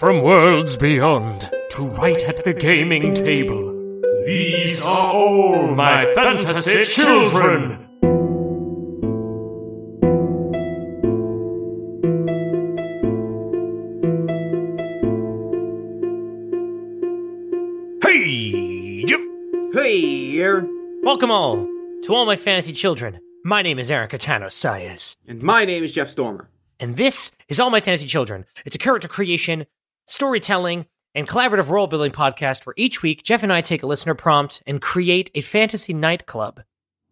from worlds beyond to right at the gaming table. These are all my fantasy children. Hey, Jeff. Hey, Aaron. Welcome all to all my fantasy children. My name is Aaron Catano Sayas, And my name is Jeff Stormer. and this is All My Fantasy Children. It's a character creation, storytelling, and collaborative role building podcast where each week Jeff and I take a listener prompt and create a fantasy nightclub.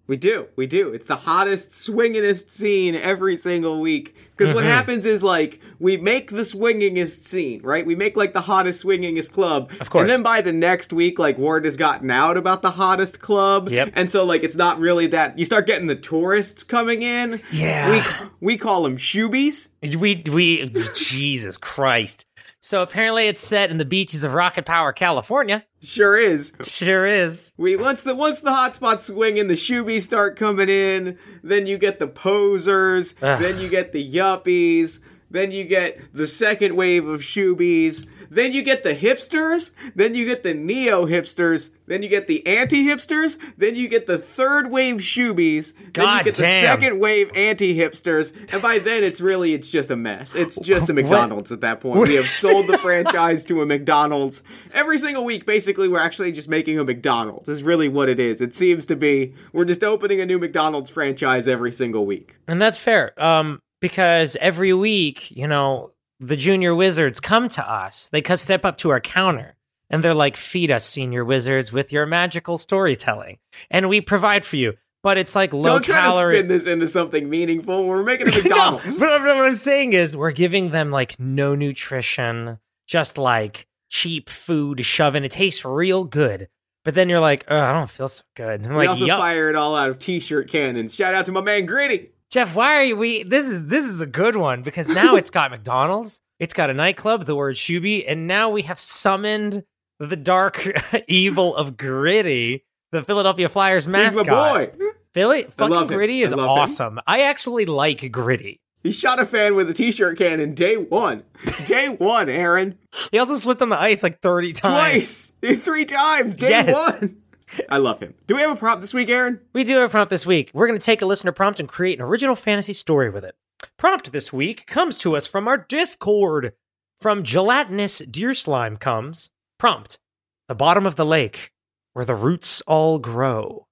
We do, we do. It's the hottest, swingingest scene every single week. Because what mm-hmm. happens is, like, we make the swingingest scene, right? We make, like, the hottest, swingingest club. Of course. And then by the next week, like, word has gotten out about the hottest club. Yep. And so, like, it's not really that. You start getting the tourists coming in. Yeah. We, we call them shoobies. We we Jesus Christ. So apparently it's set in the beaches of Rocket Power, California. Sure is. Sure is. We once the once the hotspots swing and the shoobies start coming in, then you get the posers, Ugh. then you get the yuppies, then you get the second wave of shoobies, then you get the hipsters, then you get the neo hipsters, then you get the anti hipsters, then you get the third wave shoobies, then you get damn. the second wave anti hipsters, and by then it's really it's just a mess. It's just a McDonald's at that point. We have sold the franchise to a McDonald's. Every single week, basically, we're actually just making a McDonald's. Is really what it is. It seems to be. We're just opening a new McDonald's franchise every single week. And that's fair. Um, because every week, you know, the junior wizards come to us. They come step up to our counter and they're like, feed us, senior wizards, with your magical storytelling. And we provide for you. But it's like low Don't try calorie. to spin this into something meaningful. We're making it a no, McDonald's. but what I'm saying is we're giving them like no nutrition, just like cheap food shoving. It tastes real good. But then you're like, oh, I don't feel so good. I'm we like, also yup. fire it all out of t-shirt cannons. Shout out to my man Gritty. Jeff, why are you we this is this is a good one because now it's got McDonald's, it's got a nightclub, the word shoobie, and now we have summoned the dark evil of Gritty, the Philadelphia Flyers He's mascot. my boy. Philly fucking him. Gritty I is him. awesome. I actually like Gritty. He shot a fan with a t-shirt cannon day one. Day one, Aaron. He also slipped on the ice like 30 times. Twice. Three times. Day Yes. one. I love him. Do we have a prompt this week, Aaron? We do have a prompt this week. We're going to take a listener prompt and create an original fantasy story with it. Prompt this week comes to us from our Discord. From Gelatinous Deer Slime comes prompt the bottom of the lake where the roots all grow.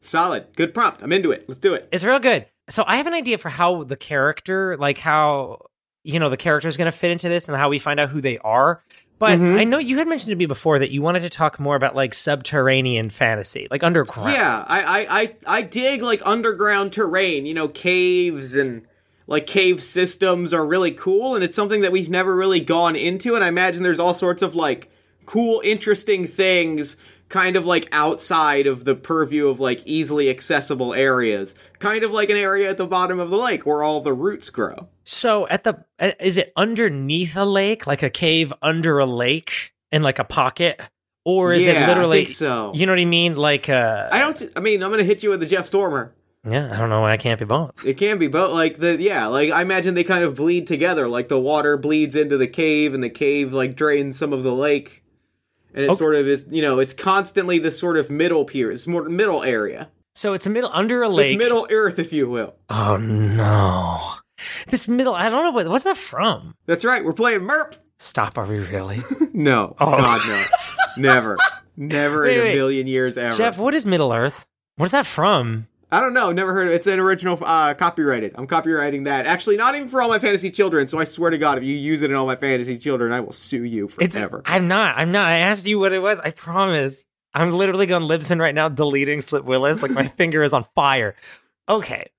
Solid. Good prompt. I'm into it. Let's do it. It's real good. So I have an idea for how the character, like how, you know, the character is going to fit into this and how we find out who they are. But Mhm. I know you had mentioned to me before that you wanted to talk more about like subterranean fantasy, like underground. Yeah, I, I, I, I dig like underground terrain. You know, caves and like cave systems are really cool, and it's something that we've never really gone into. And I imagine there's all sorts of like cool, interesting things, kind of like outside of the purview of like easily accessible areas. Kind of like an area at the bottom of the lake where all the roots grow. So at the uh, is it underneath a lake, like a cave under a lake in like a pocket, or is Yeah, it literally? I think so. You know what I mean? Like uh, I don't. I mean, I'm gonna hit you with the Jeff Stormer. yeah, I don't know why I can't be both. It can be both. Like the yeah, like I imagine they kind of bleed together. Like the water bleeds into the cave, and the cave like drains some of the lake, and it Okay. sort of is. You know, it's constantly this sort of middle pier, this more middle area, So it's a middle under a this lake. middle earth, if you will. Oh no, this middle. I don't know what what's that from. That's right. We're playing MERP. Stop. Are we really? No, Oh. God no, never, never Wait, in a wait. million years ever. Jeff, what is Middle Earth? What is that from? I don't know. Never heard of it. It's an original uh, copyrighted. I'm copywriting that. Actually, not even for all my fantasy children. So I swear to God, if you use it in all my fantasy children, I will sue you It's forever. I'm not. I'm not. I asked you what it was. I promise. I'm literally going Libsyn right now, deleting Slip Willis. Like my finger is on fire. Okay,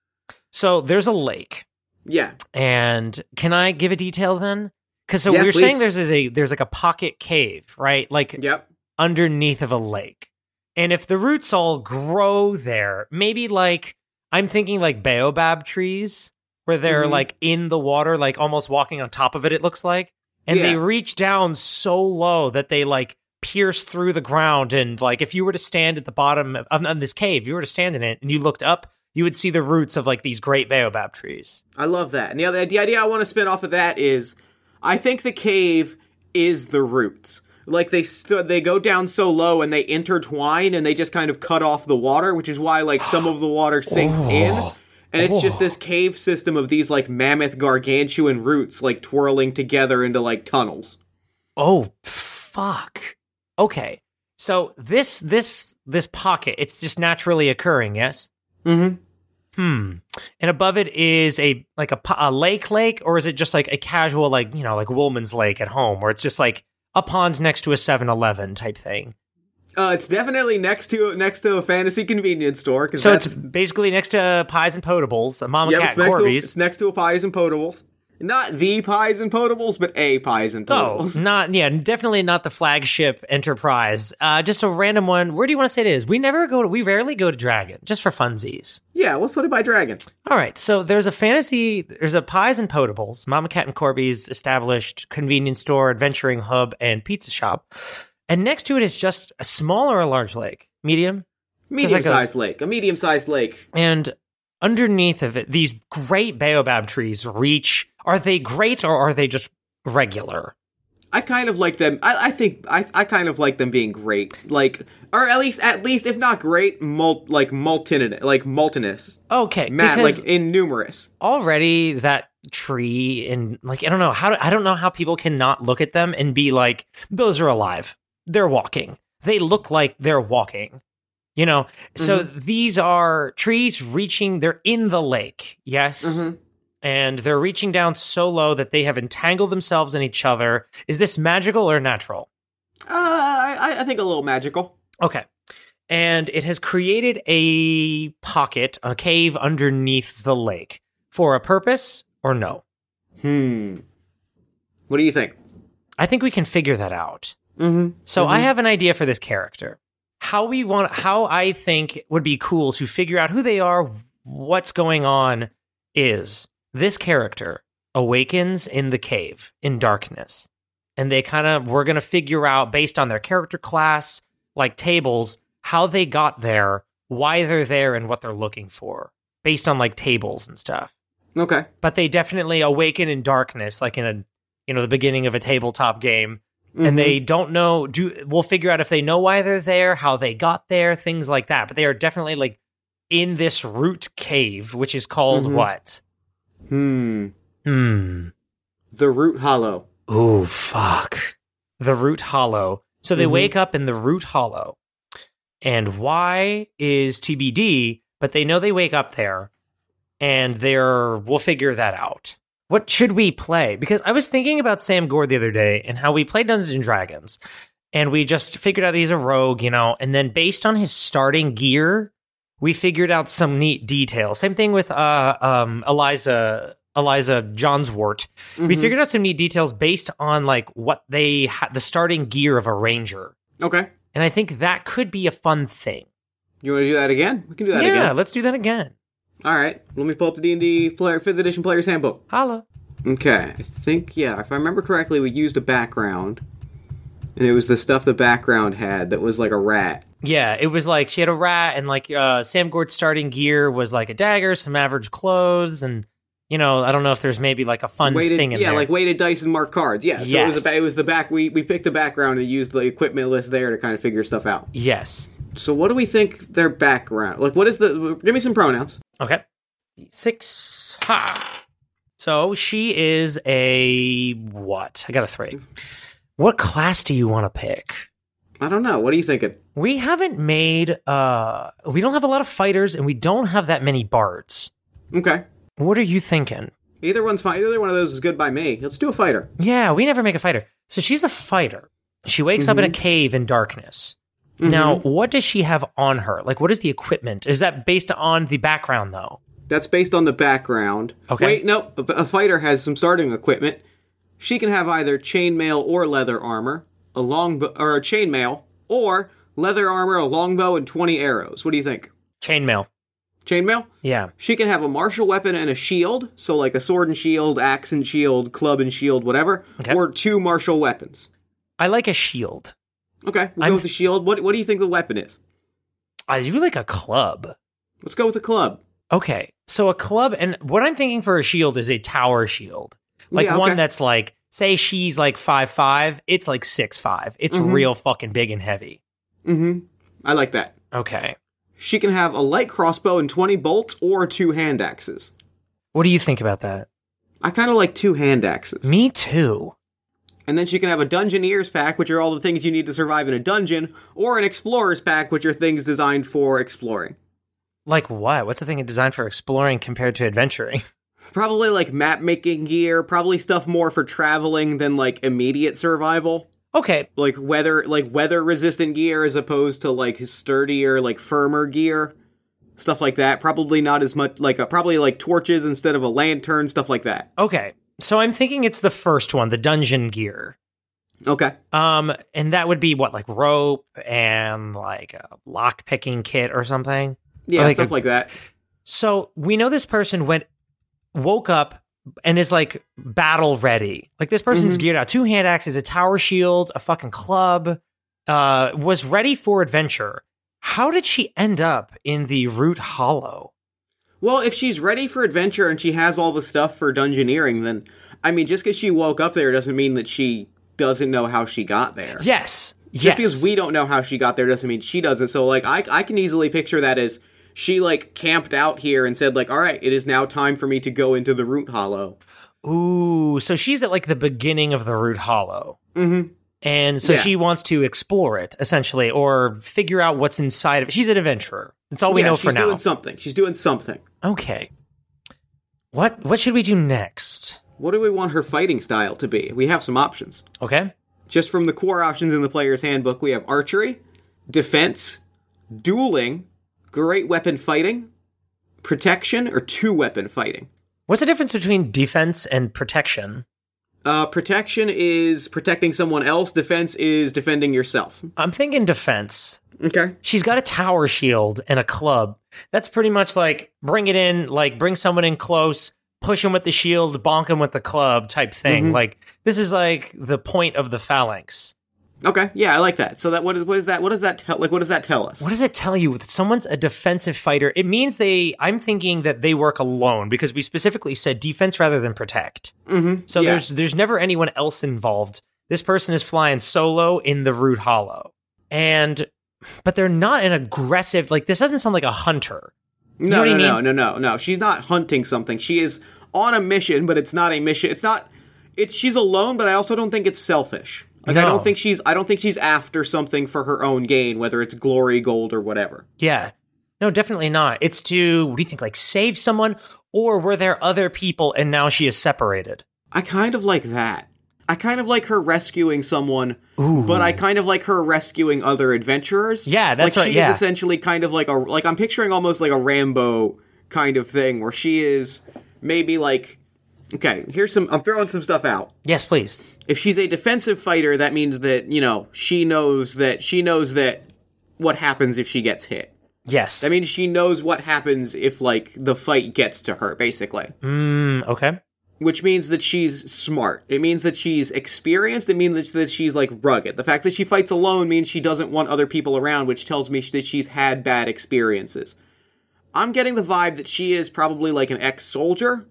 so there's a lake, yeah. and can I give a detail then? Because so Yeah, we are saying there's a there's like a pocket cave, right? Like Yep. underneath of a lake. And if the roots all grow there, maybe like I'm thinking like baobab trees where they're Mhm. like in the water, like almost walking on top of it, it looks like. And they reach down so low that they like pierce through the ground. And like if you were to stand at the bottom of, of this cave, you were to stand in it and you looked up, you would see the roots of like these great baobab trees. I love that. And the other the idea I want to spin off of that is I think the cave is the roots. Like they they go down so low and they intertwine and they just kind of cut off the water, which is why like some of the water sinks in. And it's just this cave system of these like mammoth gargantuan roots like twirling together into like tunnels. Oh fuck. Okay. So this this this pocket, it's just naturally occurring, yes? Mm-hmm. Hmm. And above it is a like a, a lake lake or is it just like a casual like, you know, like Woolman's Lake at home where it's just like a pond next to a 7-Eleven type thing. Uh, it's definitely next to next to a fantasy convenience store. So that's, it's basically next to Pies and Potables, a Mama Yep, Cat and next, to, Corby's. it's next to a Pies and Potables. Not the Pies and Potables, but a Pies and potables. Oh, not yeah, definitely not the flagship enterprise. Uh, just a random one. Where do you want to say it is? We never go to. We rarely go to Dragon, just for funsies. Yeah, let's put it by Dragon. All right, so there's a fantasy. There's a Pies and Potables, Mama Cat and Corby's established convenience store, adventuring hub, and pizza shop, and next to it is just a small or a large lake, medium, Medium like a- sized lake. A medium sized lake. and underneath of it, these great baobab trees reach. Are they great or are they just regular? I kind of like them. I, I think I, I kind of like them being great, like, or at least at least if not great, mult like molten like moltenous, Okay, Matt, like in numerous. already that tree and like I don't know how I don't know how people cannot look at them and be like those are alive. They're walking. They look like they're walking. You know. So these are trees reaching they're in the lake. Yes. Mhm. And they're reaching down so low that they have entangled themselves in each other. Is this magical or natural? Uh, I, I think a little magical. Okay. And it has created a pocket, a cave underneath the lake for a purpose or no? Hmm. What do you think? I think we can figure that out. Mm-hmm. So I have an idea for this character. How we want how I think would be cool to figure out who they are, what's going on is this character awakens in the cave in darkness. And they kind of we're going to figure out based on their character class, like tables, how they got there, why they're there and what they're looking for based on like tables and stuff. Okay. But they definitely awaken in darkness like in a you know the beginning of a tabletop game Mhm. and they don't know do we'll figure out if they know why they're there how they got there things like that but they are definitely like in this root cave which is called Mhm. what Hmm. hmm The root hollow. oh fuck the root hollow so they Mhm. wake up in the root hollow and why is tbd but they know they wake up there and they're we'll figure that out what should we play because i was thinking about sam gore the other day and how we played dungeons and dragons and we just figured out he's a rogue you know and then based on his starting gear we figured out some neat details same thing with uh um eliza eliza johnswort we Mhm. figured out some neat details based on like what they had the starting gear of a ranger Okay. and i think that could be a fun thing You want to do that again? We can do that again. yeah again. let's do that again All right. Let me pull up the D and D player fifth edition player's handbook. holla Okay. I think yeah. If I remember correctly, we used a background, and it was the stuff the background had that was like a rat. Yeah, it was like she had a rat, and like uh, Sam Gord's starting gear was like a dagger, some average clothes, and you know, I don't know if there's maybe like a fun weighted, thing in yeah, there. Yeah, like weighted dice and marked cards. Yeah, so it was, Yes. the, it was the back. We we picked the background and used the equipment list there to kind of figure stuff out. yes. So what do we think their background? Like, what is the? Give me some pronouns. Okay. Six. Ha. So she is a what? I got a three. What class do you want to pick? I don't know. What are you thinking? We haven't made. uh We don't have a lot of fighters, and we don't have that many bards. Okay, What are you thinking? either one's fine. Either one of those is good by me. Let's do a fighter. Yeah, we never make a fighter. So she's a fighter. She wakes up in a cave in darkness. Now, what does she have on her? Like, what is the equipment? Is that based on the background, though? That's based on the background. Okay. Wait, no. A, a fighter has some starting equipment. She can have either chainmail or leather armor, a long or a chainmail, or leather armor, a longbow, and twenty arrows. What do you think? Chainmail. Chainmail. Yeah. She can have a martial weapon and a shield, so like a sword and shield, axe and shield, club and shield, whatever, Okay. or two martial weapons. I like a shield. Okay, we'll I'm- go with the shield. What What do you think the weapon is? I do like a club. Let's go with a club. Okay. So a club, and what I'm thinking for a shield is a tower shield. Like Yeah, one that's like say she's like five five, it's like six five. It's Mhm. real fucking big and heavy. Mm-hmm. I like that. Okay. She can have a light crossbow and 20 bolts or two hand axes. What do you think about that? I kind of like two hand axes. Me too. And then she can have a Dungeoneer's pack, which are all the things you need to survive in a dungeon, or an Explorer's pack, which are things designed for exploring. Like what? What's the thing designed for exploring compared to adventuring? Probably like map making gear, probably stuff more for traveling than like immediate survival. Okay, Like weather like weather resistant gear as opposed to like sturdier, like firmer gear. Stuff like that. Probably not as much like uh, probably like torches instead of a lantern, stuff like that. okay. So I'm thinking it's the first one, the dungeon gear. Okay. Um, and that would be what, like rope and like a lock picking kit or something. Yeah, Or like stuff a- like that. So we know this person went, woke up and is like battle ready. Like this person's Mhm. geared out, two hand axes, a tower shield, a fucking club, uh, was ready for adventure. How did she end up in the Root Hollow? Well, if she's ready for adventure and she has all the stuff for dungeoneering, then I mean, just because she woke up there doesn't mean that she doesn't know how she got there. Yes. Just yes. because we don't know how she got there doesn't mean she doesn't. So, like, I I can easily picture that as she like camped out here and said like, "All right, it is now time for me to go into the Root Hollow." Ooh, so she's at like the beginning of the Root Hollow. Mm-hmm. And so Yeah. she wants to explore it, essentially, or figure out what's inside of it. She's an adventurer. That's all we yeah, know for now. She's doing something. She's doing something. okay. What what should we do next? What do we want her fighting style to be? We have some options. Okay. Just from the core options in the player's handbook, we have archery, defense, dueling, great weapon fighting, protection, or two weapon fighting. What's the difference between defense and protection? Uh, protection is protecting someone else. Defense is defending yourself. I'm thinking defense. Okay. She's got a tower shield and a club. That's pretty much like bring it in, like bring someone in close, push him with the shield, bonk him with the club type thing. Mhm. Like this is like the point of the phalanx. Okay. Yeah, I like that. So that what is what is that? What does that tell? Like, what does that tell us? What does it tell you? That someone's a defensive fighter. It means they. I'm thinking that they work alone because we specifically said defense rather than protect. Mm-hmm. So yeah. there's there's never anyone else involved. This person is flying solo in the Root Hollow, and but they're not an aggressive. Like this doesn't sound like a hunter. no, what I no, no, no, no, no. She's not hunting something. She is on a mission, but it's not a mission. It's not. It's she's alone, but I also don't think it's selfish. Like I don't think she's. I don't think she's after something for her own gain, whether it's glory, gold, or whatever. Yeah, no, definitely not. It's to what do you think? Like save someone, or were there other people and now she is separated? I kind of like that. I kind of like her rescuing someone, Ooh. but I kind of like her rescuing other adventurers. Yeah, that's like right, She yeah. essentially kind of like a like I'm picturing almost like a Rambo kind of thing where she is maybe like okay. Here's some. I'm throwing some stuff out. Yes, please. If she's a defensive fighter, that means that you know she knows that she knows that what happens if she gets hit. Yes. That means she knows what happens if like the fight gets to her, basically. Mm, okay. which means that she's smart. It means that she's experienced. It means that she's like rugged. The fact that she fights alone means she doesn't want other people around, which tells me that she's had bad experiences. I'm getting the vibe that she is probably like an ex soldier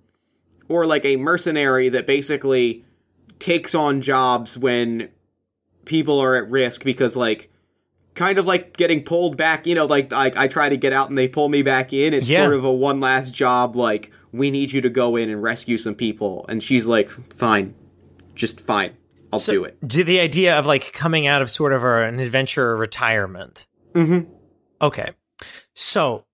or like a mercenary that basically takes on jobs when people are at risk because like kind of like getting pulled back you know like I, I try to get out and they pull me back in it's Yeah. sort of a one last job like we need you to go in and rescue some people and she's like fine just fine i'll do it Do the idea of like coming out of sort of a, an adventure retirement. mm-hmm Okay. So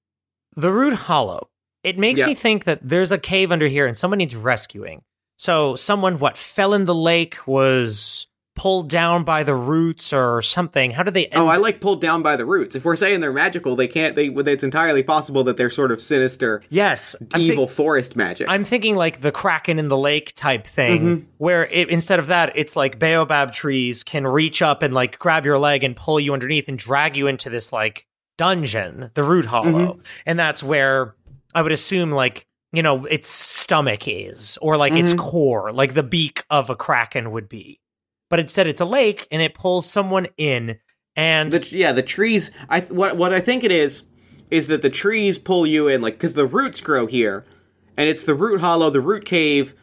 the Root Hollow. It makes Yeah. me think that there's a cave under here and someone needs rescuing. So someone what fell in the lake was pulled down by the roots or something. How do they oh i like pulled down by the roots if we're saying they're magical they can't they it's entirely possible that they're sort of sinister Yes. Evil think- forest magic I'm thinking like the Kraken in the lake type thing, Mm-hmm. where it, instead of that, it's like baobab trees can reach up and like grab your leg and pull you underneath and drag you into this like dungeon, the Root Hollow. Mm-hmm. And that's where I would assume like, you know, its stomach is, or like its Mm-hmm. core, like the beak of a Kraken would be. But instead, it's a lake and it pulls someone in. And the yeah the trees i what what i think it is is that the trees pull you in like because the roots grow here and it's the root hollow the root cave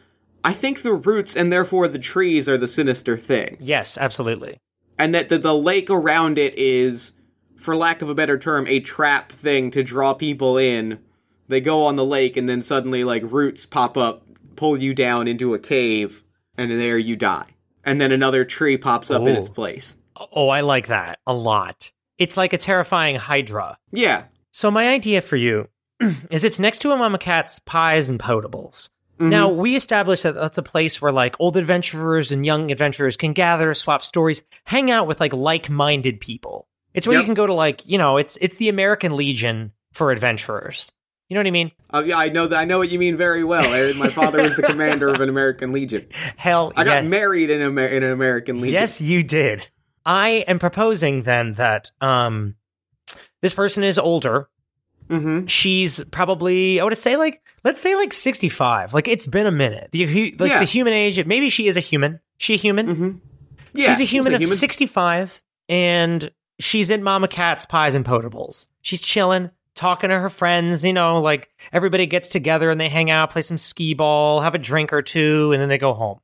I think the roots and therefore the trees are the sinister thing. Yes, absolutely. And that the, the lake around it is, for lack of a better term, a trap thing to draw people in. They go on the lake and then suddenly, like, roots pop up, pull you down into a cave, and then there you die. And then another tree pops up in Oh. its place. Oh, I like that a lot. It's like a terrifying hydra. Yeah. So my idea for you is it's next to a Mama Cat's pies and potables. Mm-hmm. Now we established that that's a place where like old adventurers and young adventurers can gather, swap stories, hang out with like like-minded people. It's where you can go to like you know it's it's the American Legion for adventurers. You know what I mean? Uh, yeah, I know that. I know what you mean very well. My father was the commander of an American Legion. Hell, I got married in, Amer- in an American Legion. Yes, you did. I am proposing then that um this person is older. Mm-hmm. She's probably I would say like let's say like 65. Like it's been a minute. The like Yeah. the human age, maybe she is a human. She a human? Mm-hmm. Yeah, she's a human she's of 65 and she's in Mama Cat's pies and potables. She's chilling, talking to her friends, you know, like everybody gets together and they hang out, play some skee ball, have a drink or two and then they go home.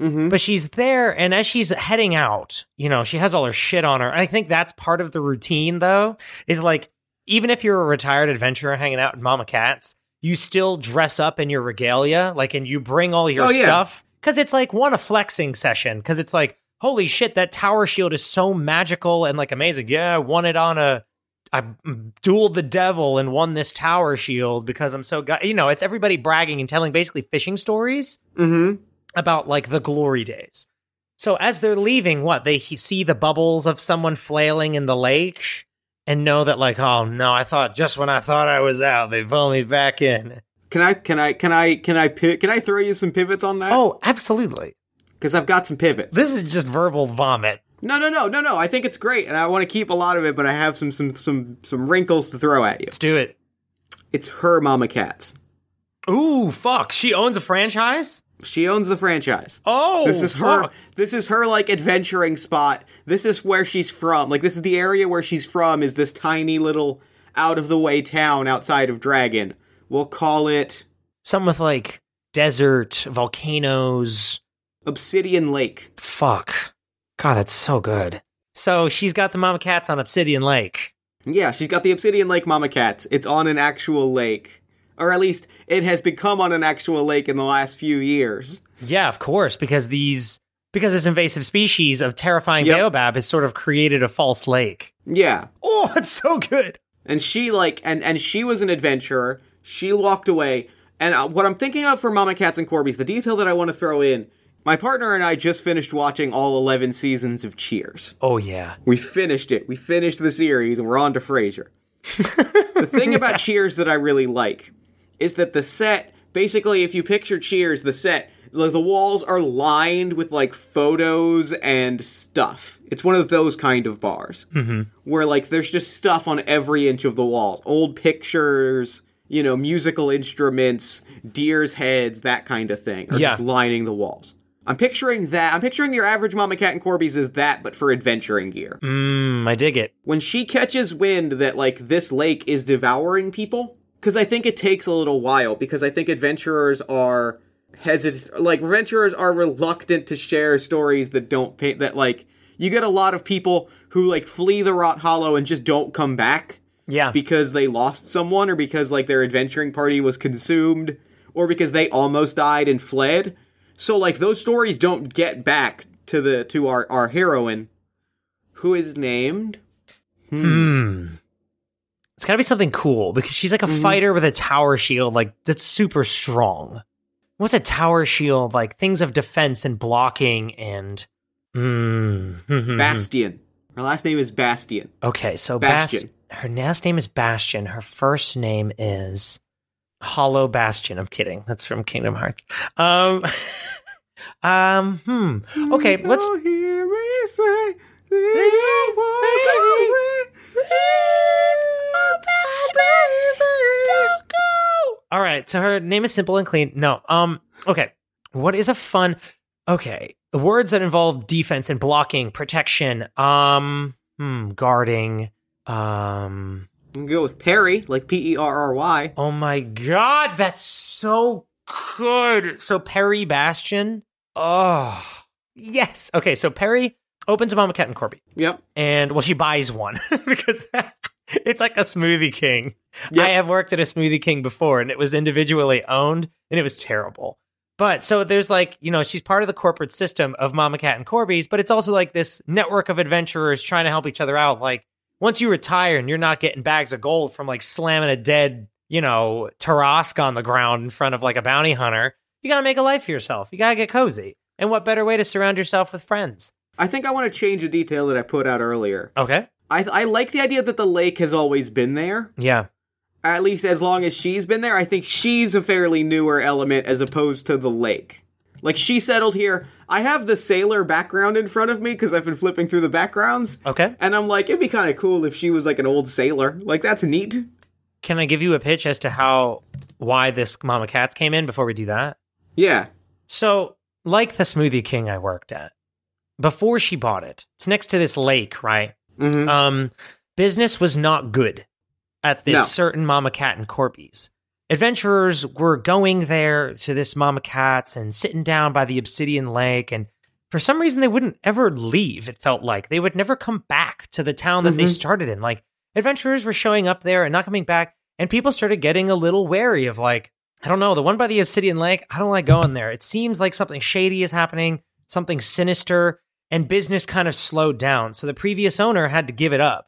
Mm-hmm. But she's there, and as she's heading out, you know, she has all her shit on her. I think that's part of the routine, though, is like, even if you're a retired adventurer hanging out in Mama Cat's, you still dress up in your regalia, like, and you bring all your Oh, yeah. stuff. Cause it's like one, a flexing session. Cause it's like, holy shit, that tower shield is so magical and like amazing. Yeah, I won it on a, I dueled the devil and won this tower shield because I'm so, go-. you know, it's everybody bragging and telling basically fishing stories Mm-hmm. about like the glory days. So as they're leaving, what they see the bubbles of someone flailing in the lake and know that like, oh no, I thought just when I thought I was out, they pulled me back in. Can I? Can I? Can I? Can I? Can I throw you some pivots on that? Oh, absolutely. because I've got some pivots. This is just verbal vomit. No, no, no, no, no. I think it's great, and I want to keep a lot of it, but I have some, some, some, some wrinkles to throw at you. Let's do it. It's her Mama Cats. Ooh, fuck. She owns a franchise? She owns the franchise. Oh, This is her. fuck. This is her like adventuring spot. This is where she's from. Like this is the area where she's from. Is this tiny little out of the way town outside of Dragon? We'll call it Something with like desert, volcanoes. Obsidian Lake. Fuck. God, that's so good. So she's got the mama cats on Obsidian Lake. Yeah, she's got the Obsidian Lake Mama Cats. It's on an actual lake, or at least it has become on an actual lake in the last few years. Yeah, of course, because these because this invasive species of terrifying Yep. baobab has sort of created a false lake. Yeah, Oh, it's so good. and she like and and she was an adventurer. She walked away. And uh, what I'm thinking of for Mama Cats and Corby's, the detail that I want to throw in, my partner and I just finished watching all 11 seasons of Cheers. Oh yeah. We finished it. We finished the series, and we're on to Frasier. the thing about Cheers that I really like is that the set, basically, if you picture Cheers, the set, like the walls are lined with like photos and stuff. It's one of those kind of bars mm-hmm. where like there's just stuff on every inch of the walls, old pictures, you know, musical instruments, deer's heads, that kind of thing, are Yeah. just lining the walls. I'm picturing that. I'm picturing your average Mama Cat and Corby's is that, but for adventuring gear Mmm, I dig it. when she catches wind that like this lake is devouring people because i think it takes a little while because i think adventurers are hesitant like adventurers are reluctant to share stories that don't pay that like you get a lot of people who like flee the rot hollow and just don't come back Yeah. because they lost someone or because like their adventuring party was consumed or because they almost died and fled so like those stories don't get back to the to our our heroine who is named Hmm. it's gotta be something cool because she's like a fighter with a tower shield, like that's super strong. What's a tower shield? Like things of defense and blocking and mm. Bastion. Her last name is Bastion. Okay, so Bas- Bastion. her last name is Bastion. Her first name is Hollow Bastion. I'm kidding. That's from Kingdom Hearts. Um, um, hmm. Okay, let's. Don't hear me say you All right, so her name is simple and clean. No, um, okay. What is a fun? Okay, the words that involve defense and blocking, protection, um, hmm, guarding, um. Away. I'm go with Perry, like P E R R Y. Oh my god, that's so good. So Perry Bastion. Oh, yes. Okay, so Perry opens a Mama Cat and Corby. Yep. And well, she buys one because it's like a Smoothie King. Yep. I have worked at a Smoothie King before and it was individually owned and it was terrible. But so there's like, you know, she's part of the corporate system of Mama Cat and Corby's, but it's also like this network of adventurers trying to help each other out. Like, once you retire and you're not getting bags of gold from like slamming a dead, you know, Tarrasque on the ground in front of like a bounty hunter, you gotta make a life for yourself. You gotta get cozy. And what better way to surround yourself with friends? I think I want to change a detail that I put out earlier. Okay. I I like the idea that the lake has always been there. Yeah. At least as long as she's been there, I think she's a fairly newer element as opposed to the lake. Like she settled here. I have the sailor background in front of me because I've been flipping through the backgrounds. Okay. And I'm like, it'd be kind of cool if she was like an old sailor. Like that's neat. Can I give you a pitch as to how why this Mama Cats came in before we do that? Yeah. So, like the Smoothie King I worked at, before she bought it, it's next to this lake, right? hmm Um, business was not good at this No. certain Mama Cat and Corby's. Adventurers were going there to this Mama Cat's and sitting down by the Obsidian Lake, and for some reason they wouldn't ever leave. It felt like they would never come back to the town that they Mhm. started in. Like adventurers were showing up there and not coming back, and people started getting a little wary of like, I don't know, the one by the Obsidian Lake. I don't like going there. It seems like something shady is happening, something sinister, and business kind of slowed down. So the previous owner had to give it up.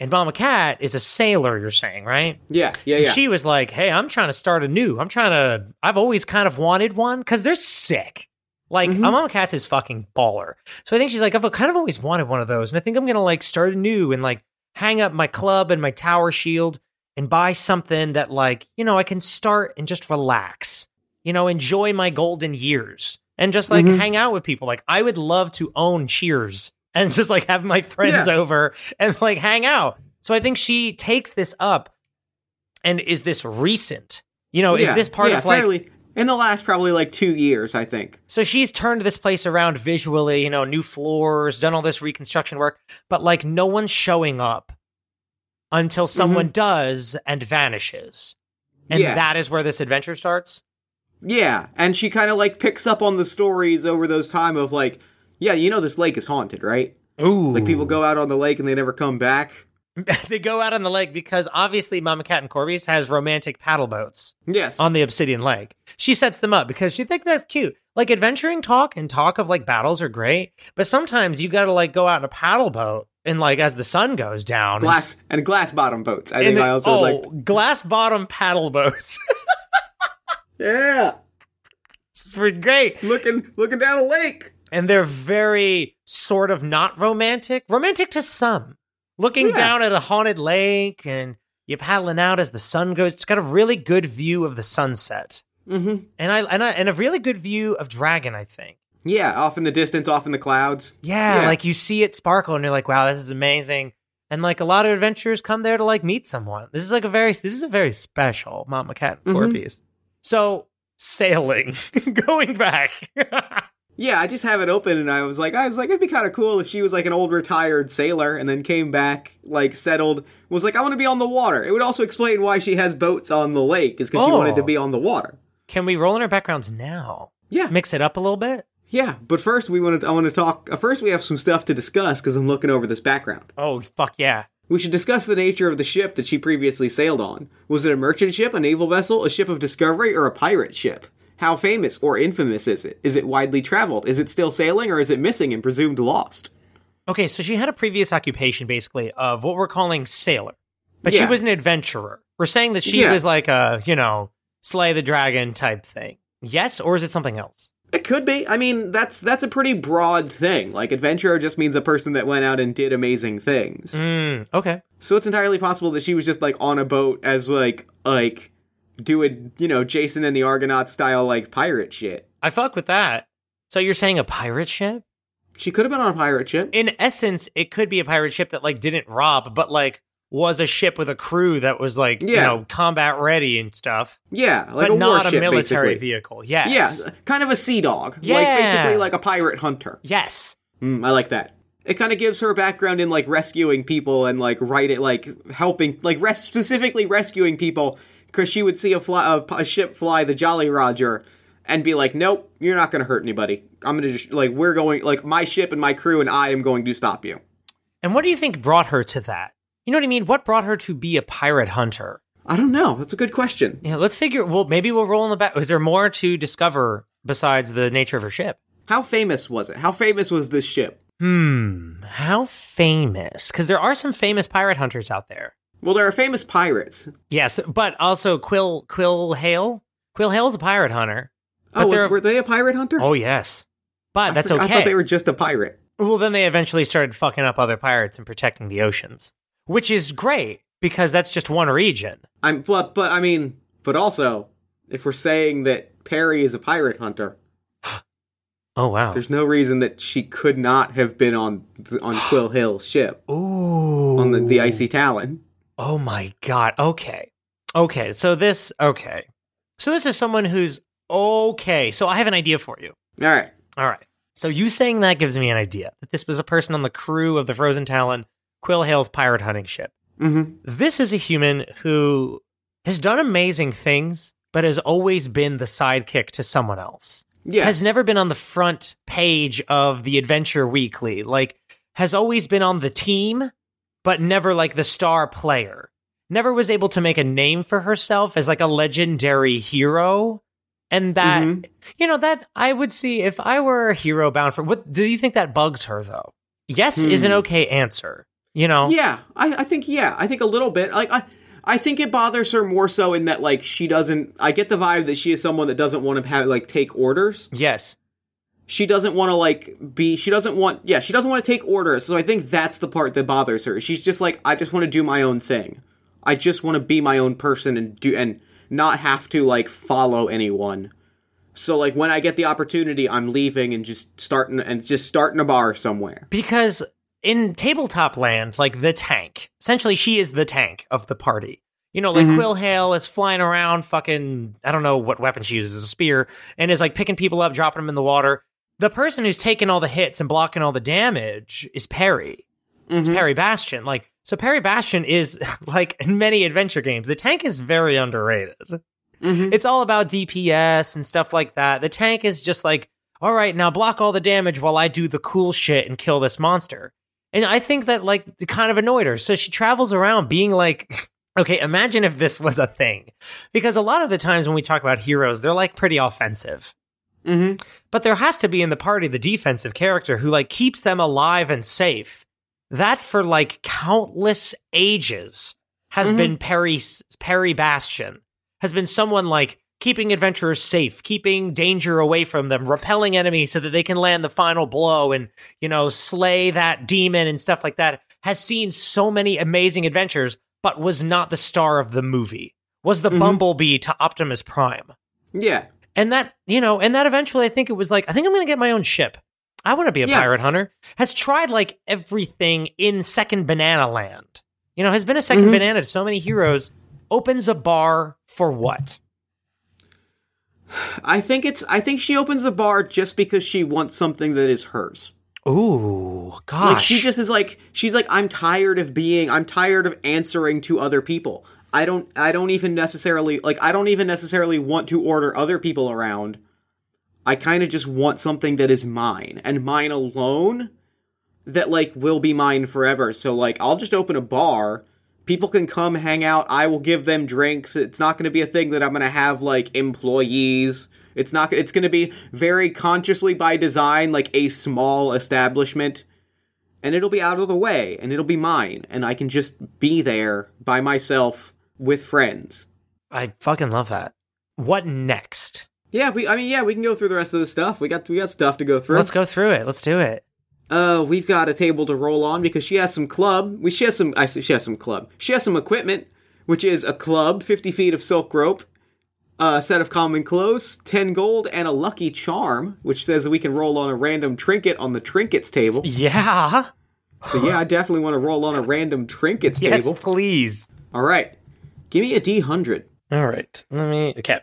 And Mama Cat is a sailor, you're saying, right? Yeah. Yeah. And Yeah. she was like, "Hey, I'm trying to start a new. I'm trying to. I've always kind of wanted one because they're sick. Like Mhm. Mama Cat's is fucking baller. So I think she's like, I've kind of always wanted one of those, and I think I'm gonna like start a new and like hang up my club and my tower shield and buy something that like you know I can start and just relax. You know, enjoy my golden years and just like Mhm. hang out with people. Like I would love to own Cheers and just like have my friends Yeah. over and like hang out. So I think she takes this up and is this recent? You know, is this part yeah, of like fairly, in the last probably like two years? I think. so she's turned this place around visually, you know, new floors, done all this reconstruction work, but like no one's showing up until mm-hmm. someone does and vanishes. And Yeah. that is where this adventure starts. Yeah, and she kind of like picks up on the stories over those time of like, yeah, you know this lake is haunted, right? Ooh. Like people go out on the lake and they never come back. they go out on the lake because obviously Mama Cat and Corby's has romantic paddle boats Yes. on the Obsidian Lake. She sets them up because she thinks that's cute. Like adventuring talk and talk of like battles are great, but sometimes you got to like go out in a paddle boat and like as the sun goes down, and glass and glass bottom boats. I think it- I also oh, like. glass bottom paddle boats. Yeah, it's pretty great. looking looking down a lake. And they're very sort of not romantic. Romantic to some. Looking Yeah. down at a haunted lake and you're paddling out as the sun goes. It's got a really good view of the sunset. Mm-hmm. And I and I and a really good view of Dragon, I think. Yeah, off in the distance, off in the clouds. Yeah, Yeah. like you see it sparkle and you're like, wow, this is amazing. And like a lot of adventurers come there to like meet someone. This is like a very this is a very special Mama Cat Mhm. Corby's. So sailing, going back. Yeah, I just have it open, and I was like, I was like, it'd be kind of cool if she was like an old retired sailor, and then came back, like settled, was like, I want to be on the water. It would also explain why she has boats on the lake, is because she wanted to Oh. be on the water. Can we roll in our backgrounds now? Yeah, Mix it up a little bit? yeah. But first, we want to. I want to talk. Uh, first, we have some stuff to discuss because I'm looking over this background. Oh, fuck yeah. We should discuss the nature of the ship that she previously sailed on. Was it a merchant ship, a naval vessel, a ship of discovery, or a pirate ship? How famous or infamous is it? Is it widely traveled? Is it still sailing, or is it missing and presumed lost? Okay, so she had a previous occupation basically of what we're calling sailor, but she was an adventurer. We're saying that she Yeah. was like a, you know, slay the dragon type thing. Yes, or is it something else? It could be. I mean, that's that's a pretty broad thing. Like adventurer just means a person that went out and did amazing things. Mm, okay. So it's entirely possible that she was just like on a boat as like like doing, you know, Jason and the Argonauts style like pirate shit. I fuck with that. So you're saying a pirate ship? She could have been on a pirate ship. In essence, it could be a pirate ship that like didn't rob, but like was a ship with a crew that was like, you know, combat ready and stuff, yeah, like but a not warship, a military basically. vehicle. Yes. Yeah, kind of a sea dog. Like Yeah. basically like a pirate hunter. Yes. Mm, I like that. It kind of gives her a background in like rescuing people and like writing, like helping, like res- specifically rescuing people because she would see a, fly, a, a ship fly the Jolly Roger and be like, "Nope, you're not going to hurt anybody. I'm going to just like we're going like my ship and my crew and I am going to stop you." And what do you think brought her to that? You know what I mean? What brought her to be a pirate hunter? I don't know. That's a good question. Yeah, let's figure. Well, maybe we'll roll in the back. Is there more to discover besides the nature of her ship? How famous was it? How famous was this ship? Hmm. How famous? Because there are some famous pirate hunters out there. Well, there are famous pirates. Yes, but also Quill Quill Hale. Quill Hale's a pirate hunter. But Oh, was- were they a pirate hunter? Oh yes, but I that's okay. I thought they were just a pirate. Well, then they eventually started fucking up other pirates and protecting the oceans, which is great because that's just one region. I'm but but I mean, but also, if we're saying that Perry is a pirate hunter, Oh wow. there's no reason that she could not have been on on Quill Hale's ship Ooh. on the, the icy Talon. Oh my god. Okay. Okay. So this okay. So this is someone who's okay. So I have an idea for you. All right. All right. So you saying that gives me an idea that this was a person on the crew of the Frozen Talon, Quill Hale's pirate hunting ship. Mm-hmm. This is a human who has done amazing things, but has always been the sidekick to someone else. Yeah. Has never been on the front page of the Adventure Weekly. Like, has always been on the team, but never like the star player. Never was able to make a name for herself as like a legendary hero. And that, Mhm. you know, that I would see if I were a hero bound for what do you think that bugs her though? Yes is an Hmm. okay answer. You know? Yeah, I, I think yeah, I think a little bit. Like I, I think it bothers her more so in that like she doesn't. I get the vibe that she is someone that doesn't want to have like take orders. Yes. She doesn't want to like be. She doesn't want. Yeah, she doesn't want to take orders. So I think that's the part that bothers her. She's just like I just want to do my own thing. I just want to be my own person and do and not have to like follow anyone. So like when I get the opportunity, I'm leaving and just starting and just starting a bar somewhere. Because in tabletop land, like the tank, essentially she is the tank of the party. You know, like Mhm. Quill Hale is flying around, fucking, I don't know what weapon she uses, a spear, and is like picking people up, dropping them in the water. The person who's taking all the hits and blocking all the damage is Perry. It's Mhm. Perry Bastion. Like, so Perry Bastion is like in many adventure games, the tank is very underrated. Mhm. It's all about DPS and stuff like that. The tank is just like, all right, now block all the damage while I do the cool shit and kill this monster. And I think that like it kind of annoyed her. So she travels around being like, okay, imagine if this was a thing. Because a lot of the times when we talk about heroes, they're like pretty offensive. Mhm. But there has to be in the party the defensive character who like keeps them alive and safe. That for like countless ages has Mhm. been Perry Perry Bastion. Has been someone like keeping adventurers safe, keeping danger away from them, repelling enemies so that they can land the final blow and, you know, slay that demon and stuff like that. Has seen so many amazing adventures, but was not the star of the movie. Was the Mhm. Bumblebee to Optimus Prime Yeah. And that you know and that eventually i think it was like i think i'm gonna get my own ship i want to be a Yeah. pirate hunter has tried like everything in second banana land you know has been a 2nd Mhm. banana to so many heroes opens a bar for what I think it's I think she opens a bar just because she wants something that is hers. ooh gosh Like she just is like she's like I'm tired of being I'm tired of answering to other people. I don't I don't even necessarily like I don't even necessarily want to order other people around. I kind of just want something that is mine and mine alone that like will be mine forever. So like I'll just open a bar. People can come hang out. I will give them drinks. It's not going to be a thing that I'm going to have like employees. It's not it's going to be very consciously by design like a small establishment and it'll be out of the way and it'll be mine and I can just be there by myself with friends. i fucking love that what next Yeah, we I mean yeah, we can go through the rest of the stuff. We got we got stuff to go through. let's go through it let's do it Uh, we've got a table to roll on because she has some club. We she has some. I see she has some club. She has some equipment, which is a club, fifty feet of silk rope, a set of common clothes, ten gold, and a lucky charm, which says we can roll on a random trinket on the trinkets table. yeah So yeah, I definitely want to roll on a random trinkets yes table. please All right, give me a D hundred. all right let me okay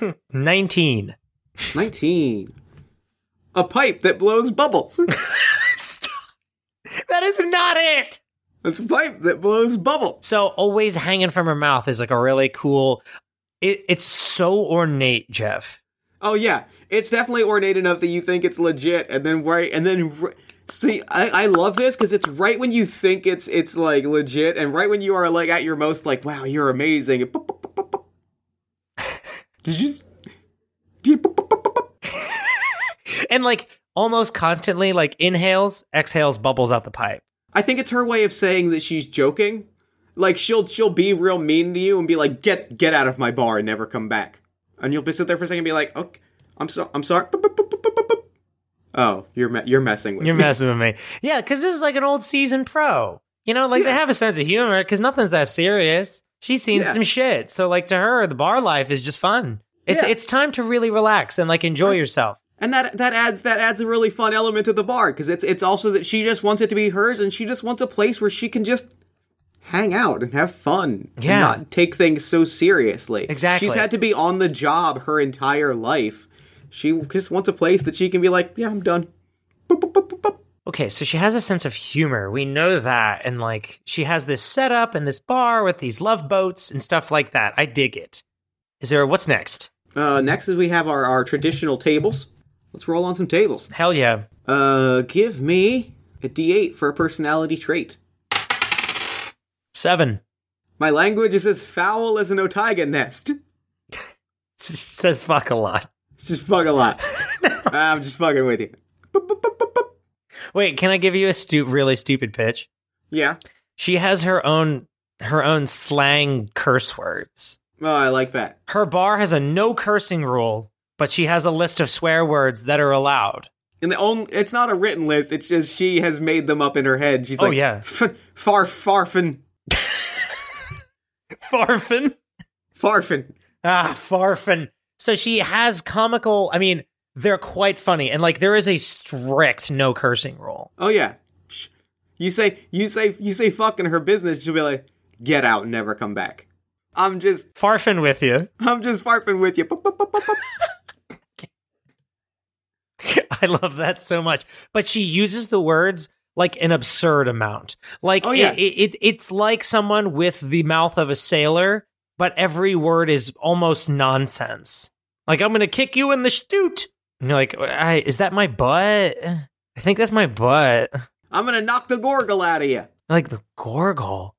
19 Nineteen. A pipe that blows bubbles. that is not it It's a pipe that blows bubbles. So always hanging from her mouth is like a really cool. It, it's so ornate, Jeff. Oh yeah, it's definitely ornate enough that you think it's legit, and then right, and then see, I, I love this because it's right when you think it's it's like legit, and right when you are like at your most like, wow, you're amazing. Did you? Did you And like almost constantly, like inhales, exhales, bubbles out the pipe. I think it's her way of saying that she's joking. Like she'll she'll be real mean to you and be like, "Get get out of my bar and never come back." And you'll be sit there for a second and be like, "Okay, I'm so I'm sorry." Oh, you're me- you're messing with me. You're me. messing with me. Yeah, because this is like an old season pro. You know, like they have a sense of humor because nothing's that serious. She's seen Yeah. some shit. So like to her, the bar life is just fun. It's Yeah. it's time to really relax and like enjoy yourself. and that that adds that adds a really fun element to the bar because it's it's also that she just wants it to be hers and she just wants a place where she can just hang out and have fun Yeah. and not take things so seriously Exactly. she's had to be on the job her entire life she just wants a place that she can be like yeah i'm done Boop, boop, boop, boop, boop. Okay, so she has a sense of humor. We know that. And like she has this setup and this bar with these love boats and stuff like that. I dig it. Is there what's next? Uh, next is we have our, our traditional tables let's roll on some tables Hell yeah. uh give me a d8 for a personality trait Seven. my language is as foul as an otyugh nest says fuck a lot. Just fuck a lot. I'm just fucking with you. Boop, boop, boop, boop, boop. Wait, can I give you a stu- really stupid pitch? Yeah. She has her own her own slang curse words. Oh, I like that. Her bar has a no cursing rule, but she has a list of swear words that are allowed. And the only, it's not a written list. It's just she has made them up in her head. She's Oh, like, yeah. "F- far, farfin, Farfin. farfin. Ah, farfin. So she has comical. I mean, they're quite funny, and like there is a strict no cursing rule. Oh yeah. You say, you say, you say fuck in her business. She'll be like, get out and never come back. I'm just, Farfin with you. I'm just farfin with you. I love that so much. But she uses the words like an absurd amount. Like Oh, yeah. it, it, it's like someone with the mouth of a sailor, but every word is almost nonsense. Like I'm gonna kick you in the stoot. And you're like, I, is that my butt? I think that's my butt. I'm gonna knock the gorgle out of you. Like the gorgle.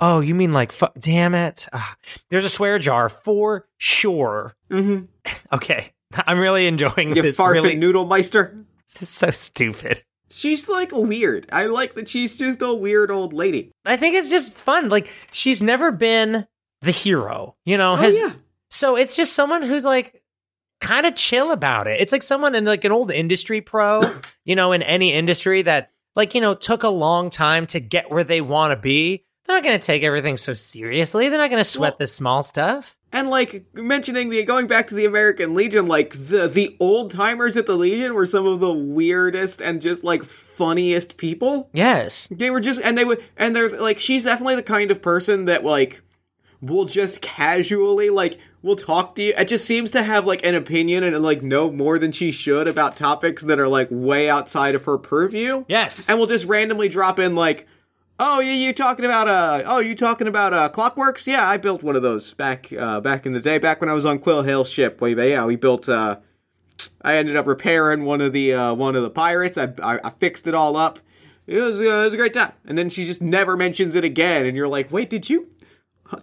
Oh, you mean like, fu- damn it. Ah, there's a swear jar for sure. Mm-hmm. Okay. I'm really enjoying You this. farfin Really, noodle meister. this is so stupid. She's like weird. I like that she's just a weird old lady. I think it's just fun. Like she's never been the hero, you know. Oh Has, yeah. So it's just someone who's like kind of chill about it. It's like someone in like an old industry pro, you know, in any industry that like you know took a long time to get where they want to be. They're not going to take everything so seriously. They're not going to sweat Well- the small stuff. And like mentioning the going back to the American Legion, like the the old timers at the Legion were some of the weirdest and just like funniest people. Yes. They were just and they would and they're like she's definitely the kind of person that like will just casually like will talk to you. It just seems to have like an opinion and like know more than she should about topics that are like way outside of her purview. Yes. And we'll just randomly drop in like Oh, yeah, you talking about uh? Oh, you talking about uh? Clockworks? Yeah, I built one of those back uh back in the day, back when I was on Quill Hale ship. Well, yeah, we built uh. I ended up repairing one of the uh one of the pirates. I I, I fixed it all up. It was uh, it was a great time. And then she just never mentions it again, and you're like, wait, did you?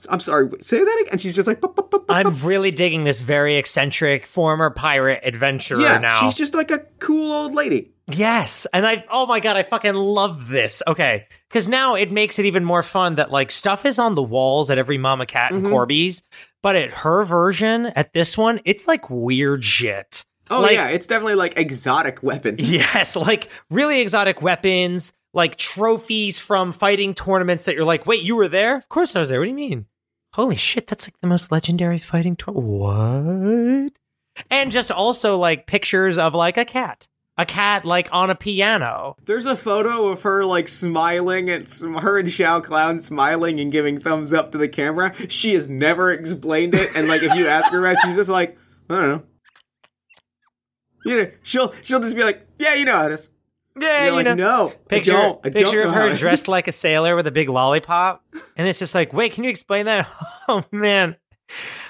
I'm sorry, say that again. And she's just like, "Bup, bup, bup, I'm really digging this very eccentric former pirate adventurer yeah, now. she's just like a cool old lady. Yes. And I, oh my God, I fucking love this. Okay. Cause now it makes it even more fun that like stuff is on the walls at every Mama Cat and Mhm. Corby's, but at her version, at this one, it's like weird shit. Oh Like- yeah, it's definitely like exotic weapons. Yes. Like really exotic weapons, like trophies from fighting tournaments that you're like, wait, you were there? Of course I was there. What do you mean? Holy shit, that's like the most legendary fighting tournament. What? And just also like pictures of like a cat. A cat like on a piano. There's a photo of her like smiling and her and Shao Clown smiling and giving thumbs up to the camera. She has never explained it, and like if you ask her about, she's just like, I don't know. You know, she'll she'll just be like, yeah, you know how it is. Yeah, You're you like, know. no, Picture, I don't. Picture don't of her dressed like a sailor with a big lollipop, and it's just like, wait, can you explain that? Oh man,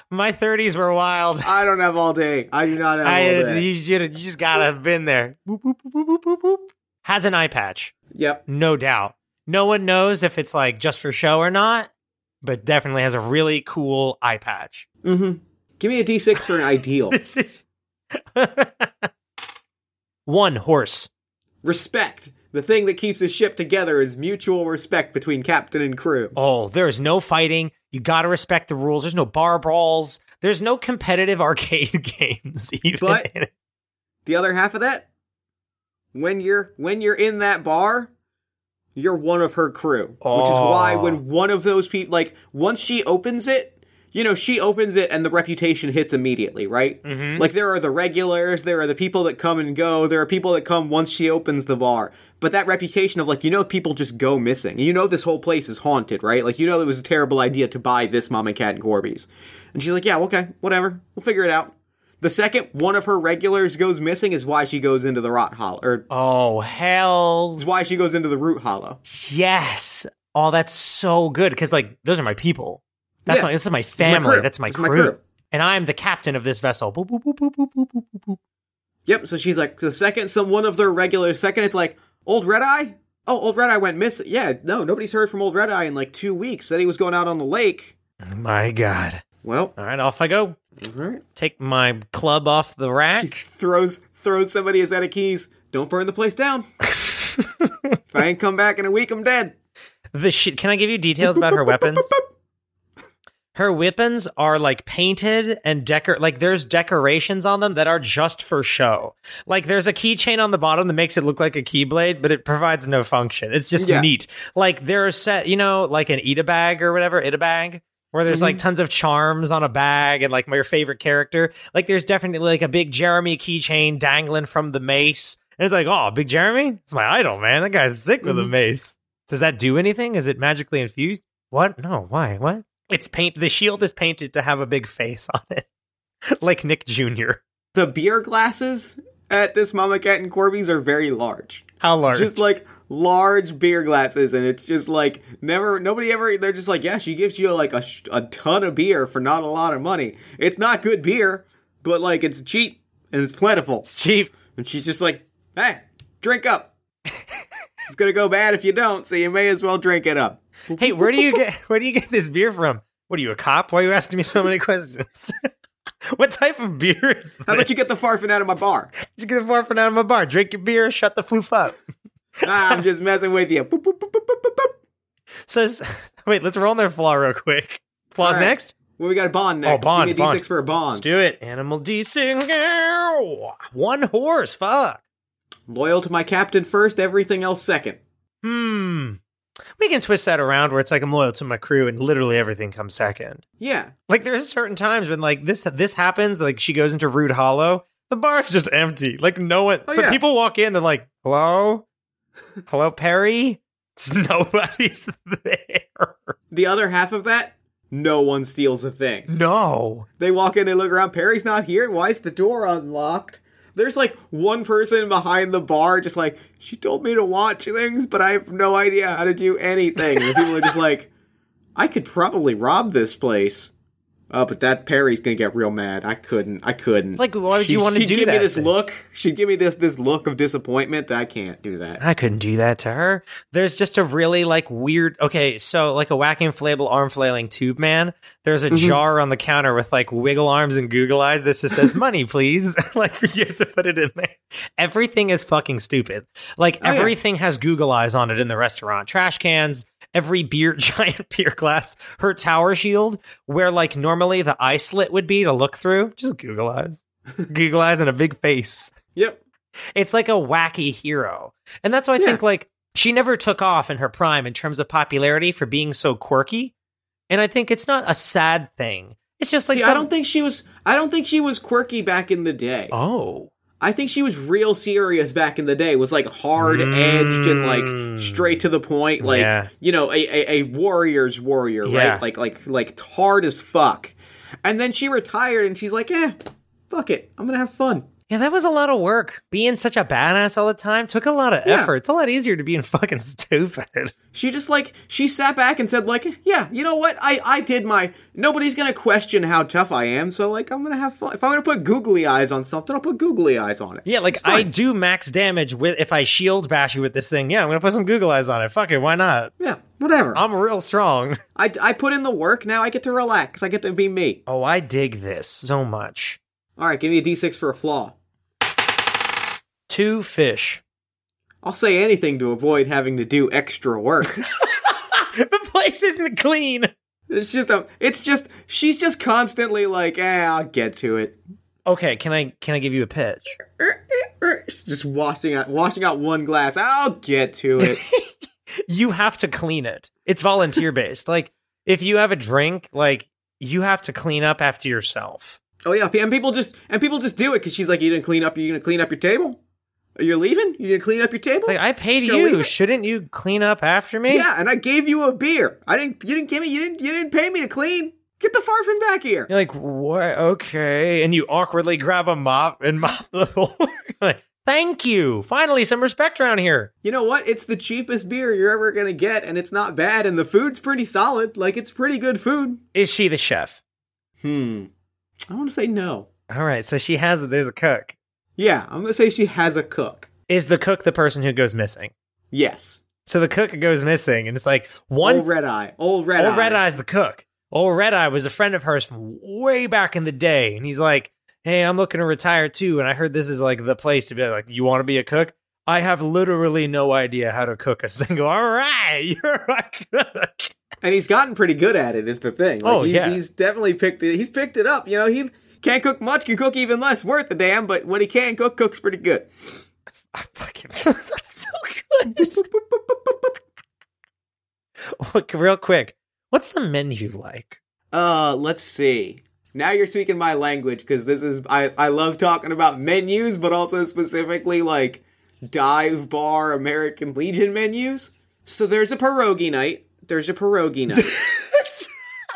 my thirties were wild. I don't have all day. I do not have I, all day. you, you, you just gotta have been there. Boop, boop, boop, boop, boop, boop, boop. Has an eye patch, Yep. no doubt. No one knows if it's like just for show or not, but definitely has a really cool eye patch. Mm-hmm. Give me a D6 for an ideal. This is one horse. Respect. The thing that keeps a ship together is mutual respect between captain and crew. Oh, there is no fighting. You got to respect the rules. There's no bar brawls. There's no competitive arcade games. Even But- The other half of that, when you're when you're in that bar, you're one of her crew. Which is why Oh. when one of those people like once she opens it, you know, she opens it and the reputation hits immediately, right? Mhm. Like there are the regulars, there are the people that come and go, there are people that come once she opens the bar. But that reputation of like, you know, people just go missing. You know, this whole place is haunted, right? Like, you know, it was a terrible idea to buy this Mama Cat and Corby's. And she's like, yeah, okay, whatever, we'll figure it out. The second one of her regulars goes missing is why she goes into the rot hollow, or oh hell is why she goes into the root hollow. yes! Oh, that's so good because like those are my people. That's yeah. my, this is my family. My That's my, crew. my crew. And I'm the captain of this vessel. Boop, boop, boop, yep. So she's like, the second some one of their regular second it's like, old Red Eye? Oh, old Red Eye went missing. Yeah, no, nobody's heard from old Red Eye in like two weeks. Said he was going out on the lake. My God. Well. All right, off I go. All right. Take my club off the rack. She throws throws somebody his set of keys. Don't burn the place down. if I ain't come back in a week, I'm dead. The sh- Can I give you details about her weapons? Her weapons are like painted and decor like there's decorations on them that are just for show. Like there's a keychain on the bottom that makes it look like a keyblade, but it provides no function. It's just Yeah. neat. Like there are set, you know, like an ita bag or whatever, ita bag, where there's like tons of charms on a bag and like my favorite character. Like there's definitely like a big Jeremy keychain dangling from the mace. And it's like, oh, big Jeremy? It's my idol, man. That guy's sick with a Mhm. mace. Does that do anything? Is it magically infused? What? No. Why? What? It's paint. The shield is painted to have a big face on it, like Nick Jr. The beer glasses at this Mama Cat and Corby's are very large. How large? Just like large beer glasses, and it's just like never, nobody ever. They're just like, yeah, she gives you like a, sh- a ton of beer for not a lot of money. It's not good beer, but like it's cheap and it's plentiful. it's cheap. And she's just like, hey, drink up. it's gonna go bad if you don't, so you may as well drink it up. Hey, where do you get where do you get this beer from? What are you a cop? Why are you asking me so many questions? what type of beer is this? How about you get the farfin out of my bar? you get the farfin out of my bar? Drink your beer, shut the floof up. Ah, I'm just messing with you. Boop, boop, boop, boop, boop, boop, boop. So wait, let's roll their flaw real quick. Flaws right. next. Well, we got a bond next. Oh, bond, Give me a D6 bond. for a Let's do it. Animal desing. One horse. Fuck. Loyal to my captain first, everything else second. Hmm. We can twist that around where it's like I'm loyal to my crew and literally everything comes second. Yeah. Like there's certain times when like this this happens, like she goes into Root Hollow, the bar's just empty. Like no one Oh, so yeah. people walk in, they're like, Hello? Hello, Perry? It's- Nobody's there. The other half of that, no one steals a thing. No. They walk in, they look around. Perry's not here. Why is the door unlocked? There's like one person behind the bar, just like, she told me to watch things, but I have no idea how to do anything. And people are just like, I could probably rob this place. Oh, but that Perry's gonna get real mad. I couldn't. I couldn't. Like, why would She- you want to she'd do give that? me this thing? look. She'd give me this this look of disappointment. That I can't do that. I couldn't do that to her. There's just a really like weird. Okay, so like a wacky inflatable arm flailing tube man. There's a Mhm. jar on the counter with like wiggle arms and Google eyes. This just says money, please. like you have to put it in there. Everything is fucking stupid. Like Oh, yeah. everything has Google eyes on it in the restaurant. Trash cans. Every beer, giant beer glass, her tower shield, where like normally the eye slit would be to look through, just Google eyes, Google eyes and a big face. Yep. It's like a wacky hero. And that's why I Yeah. think like she never took off in her prime in terms of popularity for being so quirky. And I think it's not a sad thing. It's just like See, some- I don't think she was. I don't think she was quirky back in the day. Oh. I think she was real serious back in the day. Was like hard edged and Mm. like straight to the point. Like Yeah. you know, a, a, a warrior's warrior, Yeah. right? Like like like hard as fuck. And then she retired, and she's like, "Eh, fuck it, I'm gonna have fun." Yeah, that was a lot of work. Being such a badass all the time took a lot of Yeah. effort. It's a lot easier to being fucking stupid. She just like she sat back and said like, yeah, you know what? I I did my. Nobody's gonna question how tough I am, so like I'm gonna have fun. If I'm gonna put googly eyes on something, I'll put googly eyes on it. Yeah, like I do max damage with if I shield bash you with this thing. Yeah, I'm gonna put some googly eyes on it. Fuck it, why not? Yeah, whatever. I'm real strong. I I put in the work. Now I get to relax. I get to be me. Oh, I dig this so much. All right, give me a d6 for a flaw. Two fish. I'll say anything to avoid having to do extra work. the place isn't clean. it's just a. It's just she's just constantly like, eh, I'll get to it. Okay, can I can I give you a pitch? She's just washing out washing out one glass. I'll get to it. You have to clean it. It's volunteer based. Like if you have a drink, like you have to clean up after yourself. Oh yeah, and people just and people just do it because she's like, you didn't clean up. You're gonna clean up your table? Are you leaving? You gonna clean up your table? It's like I paid Just gonna leave you. Shouldn't you clean up after me? Yeah, and I gave you a beer. I didn't. You didn't give me. You didn't. You didn't pay me to clean. Get the farfin back here. You're like, what? Okay. And you awkwardly grab a mop and mop the floor. Like, thank you. Finally, some respect around here. You know what? It's the cheapest beer you're ever gonna get, and it's not bad, and the food's pretty solid. Like it's pretty good food. Is she the chef? Hmm. I want to say no. All right. So she has, there's a cook. Yeah, I'm gonna say she has a cook. Is the cook the person who goes missing? Yes. So the cook goes missing, and it's like one Old red eye. Old red eye. Old Red Eye's the cook. Old Red Eye was a friend of hers from way back in the day, and he's like, "Hey, I'm looking to retire too, and I heard this is like the place to be. Like, you want to be a cook? I have literally no idea how to cook a single. All right, you're a cook. And he's gotten pretty good at it. Is the thing. Like, Oh, he's, yeah. He's definitely picked it. He's picked it up. You know, he can't cook much. Can cook even less. Worth a damn. But when he can cook, cooks pretty good. I fucking that's so good. Look, real quick, what's the menu like? Uh, let's see. Now you're speaking my language because this is I I love talking about menus, but also specifically like dive bar American Legion menus. So there's a pierogi night. There's a pierogi night.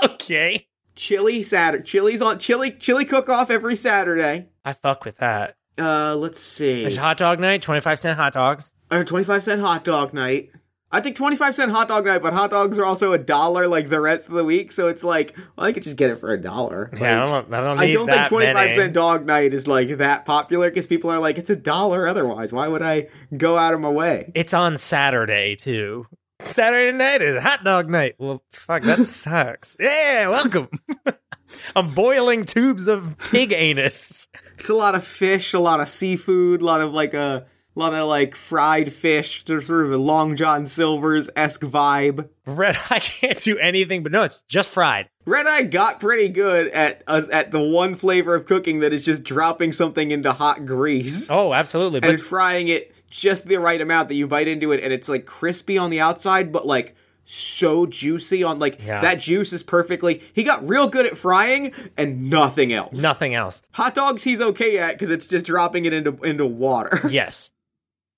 okay, chili Saturday. Chili's on chili chili cook off every Saturday. I fuck with that. Uh, let's see. There's hot dog night, twenty five cent hot dogs. Or 25 cent hot dog night. I think 25 cent hot dog night, but hot dogs are also a dollar like the rest of the week, so it's like, well, I could just get it for a dollar. Yeah, I don't, I don't I don't think 25 many. cent dog night is like that popular because people are like, it's a dollar otherwise. Why would I go out of my way? It's on Saturday too. Saturday night is hot dog night. Well, fuck, that sucks. Yeah, welcome. I'm boiling tubes of pig anus. It's a lot of fish, a lot of seafood, a lot of like a. lot of like fried fish, there's sort of a Long John Silver's esque vibe. Red Eye can't do anything, but no, it's just fried. Red Eye got pretty good at uh, at the one flavor of cooking that is just dropping something into hot grease Oh, absolutely. But and frying it just the right amount that you bite into it and it's like crispy on the outside but like so juicy on like Yeah. that juice is perfectly he got real good at frying and nothing else nothing else. hot dogs he's okay at because it's just dropping it into into water Yes.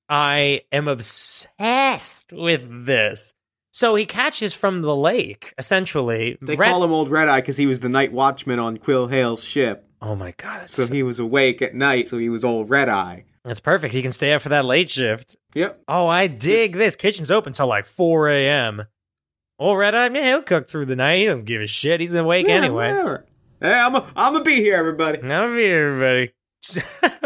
I am obsessed with this. So he catches from the lake, essentially. they Red- call him old red eye because he was the night watchman on quill hale's ship Oh my god, that's, so he was awake at night so he was old red eye that's perfect. He can stay up for that late shift. yep Oh, I dig this. Kitchen's open till like 4 a.m. Old Red Eye, man, he'll cook through the night. He doesn't give a shit. He's awake Yeah, anyway. whatever. hey i'm i'm gonna be here everybody Now be here, everybody.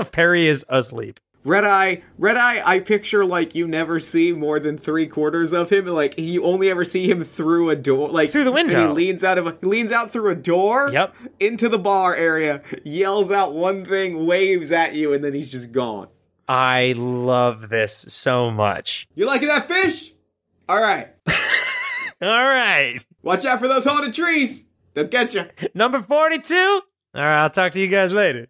Perry is asleep. Red Eye, Red Eye, I picture like you never see more than three quarters of him. Like you only ever see him through a door, like Through the window. he leans out of, a, he leans out through a door. Yep. Into the bar area, yells out one thing, waves at you, and then he's just gone. I love this so much. You liking that fish? All right. All right. Watch out for those haunted trees. They'll get you. Number 42. All right, I'll talk to you guys later.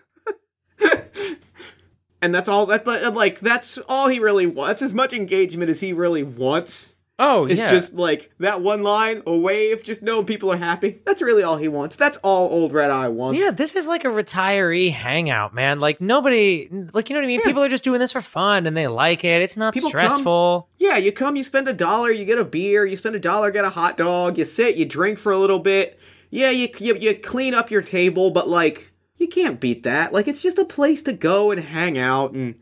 And that's all. That like that's all he really wants. As much engagement as he really wants. Oh, It's yeah. just like that one line, a wave, just knowing people are happy. That's really all he wants. That's all old Red Eye wants. Yeah, this is like a retiree hangout, man. Like nobody, like you know what I mean. People are just doing this for fun and they like it. It's not People come- stressful. Yeah, you come, you spend a dollar, you get a beer, you spend a dollar, get a hot dog, you sit, you drink for a little bit. Yeah, you you, you clean up your table, but like You can't beat that. Like it's just a place to go and hang out and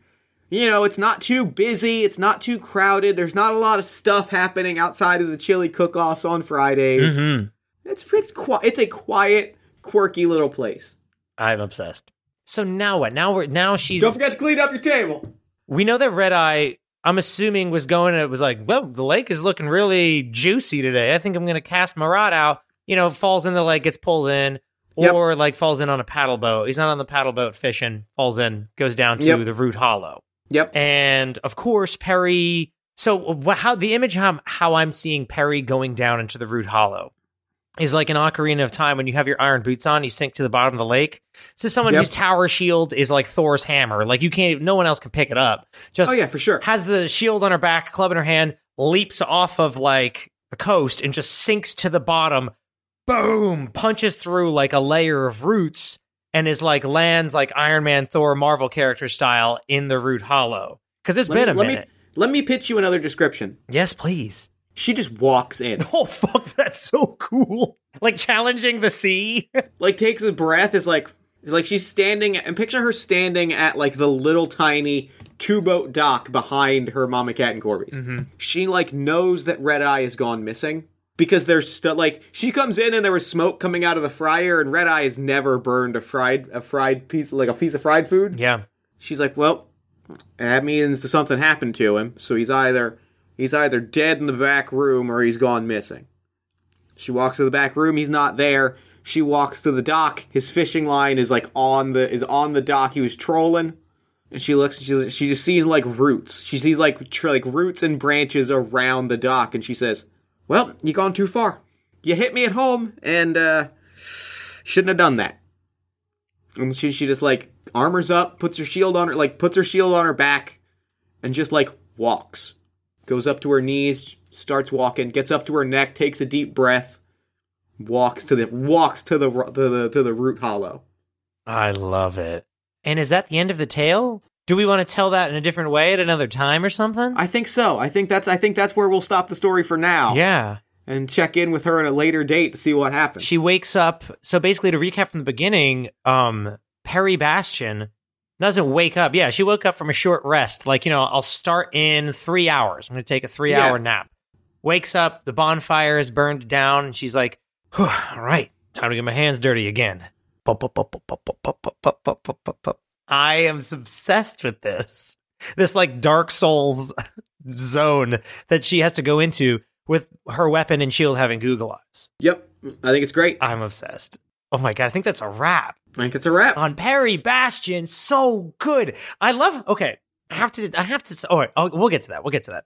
you know, it's not too busy, it's not too crowded. There's not a lot of stuff happening outside of the chili cook-offs on Fridays. Mm-hmm. It's it's qui- it's a quiet, quirky little place. I'm obsessed. So now what? Now we're now she's. Don't forget to clean up your table. We know that Red Eye. I'm assuming was going. It was like, well, the lake is looking really juicy today. I think I'm going to cast my rod out. You know, falls in the lake, gets pulled in, Yep. or like falls in on a paddle boat. He's not on the paddle boat fishing. Falls in, goes down to Yep. the Root Hollow. Yep. and of course Perry. So how the image how, how I'm seeing Perry going down into the Root Hollow is like an Ocarina of Time when you have your iron boots on, you sink to the bottom of the lake. So someone Yep. whose tower shield is like Thor's hammer, like you can't, no one else can pick it up. Just Oh yeah, for sure. has the shield on her back, club in her hand, leaps off of like the coast and just sinks to the bottom. Boom! Punches through like a layer of roots and is like lands like Iron Man, Thor, Marvel character style in the Root Hollow. Because it's Let been me, a let minute. me let me pitch you another description. Yes, please. She just walks in. Oh fuck, that's so cool! Like challenging the sea. like takes a breath is like like she's standing and picture her standing at like the little tiny two boat dock behind her mama cat and Corby's. Mm-hmm. She like knows that Red Eye has gone missing because there's still like she comes in and there was smoke coming out of the fryer and Red Eye has never burned a fried a fried piece like a piece of fried food. yeah. She's like, well, that means something happened to him. So he's either he's either dead in the back room or he's gone missing. She walks to the back room. He's not there. She walks to the dock. His fishing line is like on the is on the dock. He was trolling, and she looks. And she she just sees like roots. She sees like tr- like roots and branches around the dock, and she says, "Well, you gone too far. You hit me at home, and uh shouldn't have done that." And she she just like armors up, puts her shield on her like puts her shield on her back, and just like walks. Goes up to her knees, starts walking, gets up to her neck, takes a deep breath, walks to the walks to the to the to the root hollow. I love it. And is that the end of the tale? Do we want to tell that in a different way at another time or something? I think so. I think that's I think that's where we'll stop the story for now. yeah. And check in with her at a later date to see what happens. She wakes up. So basically, to recap from the beginning, um, Perry Bastion doesn't wake up. Yeah, she woke up from a short rest. Like, you know, I'll start in three hours. I'm going to take a three hour Yeah. nap. Wakes up, the bonfire is burned down, and she's like, "Whew, all right, time to get my hands dirty again. Pop, pop, pop, I am obsessed with this. This like Dark Souls zone that she has to go into with her weapon and shield having Google eyes. Yep. I think it's great. I'm obsessed. Oh my god, I think that's a wrap. I think it's a wrap. On Perry Bastion, so good. I love okay. I have to I have to all right, I'll, we'll get to that. We'll get to that.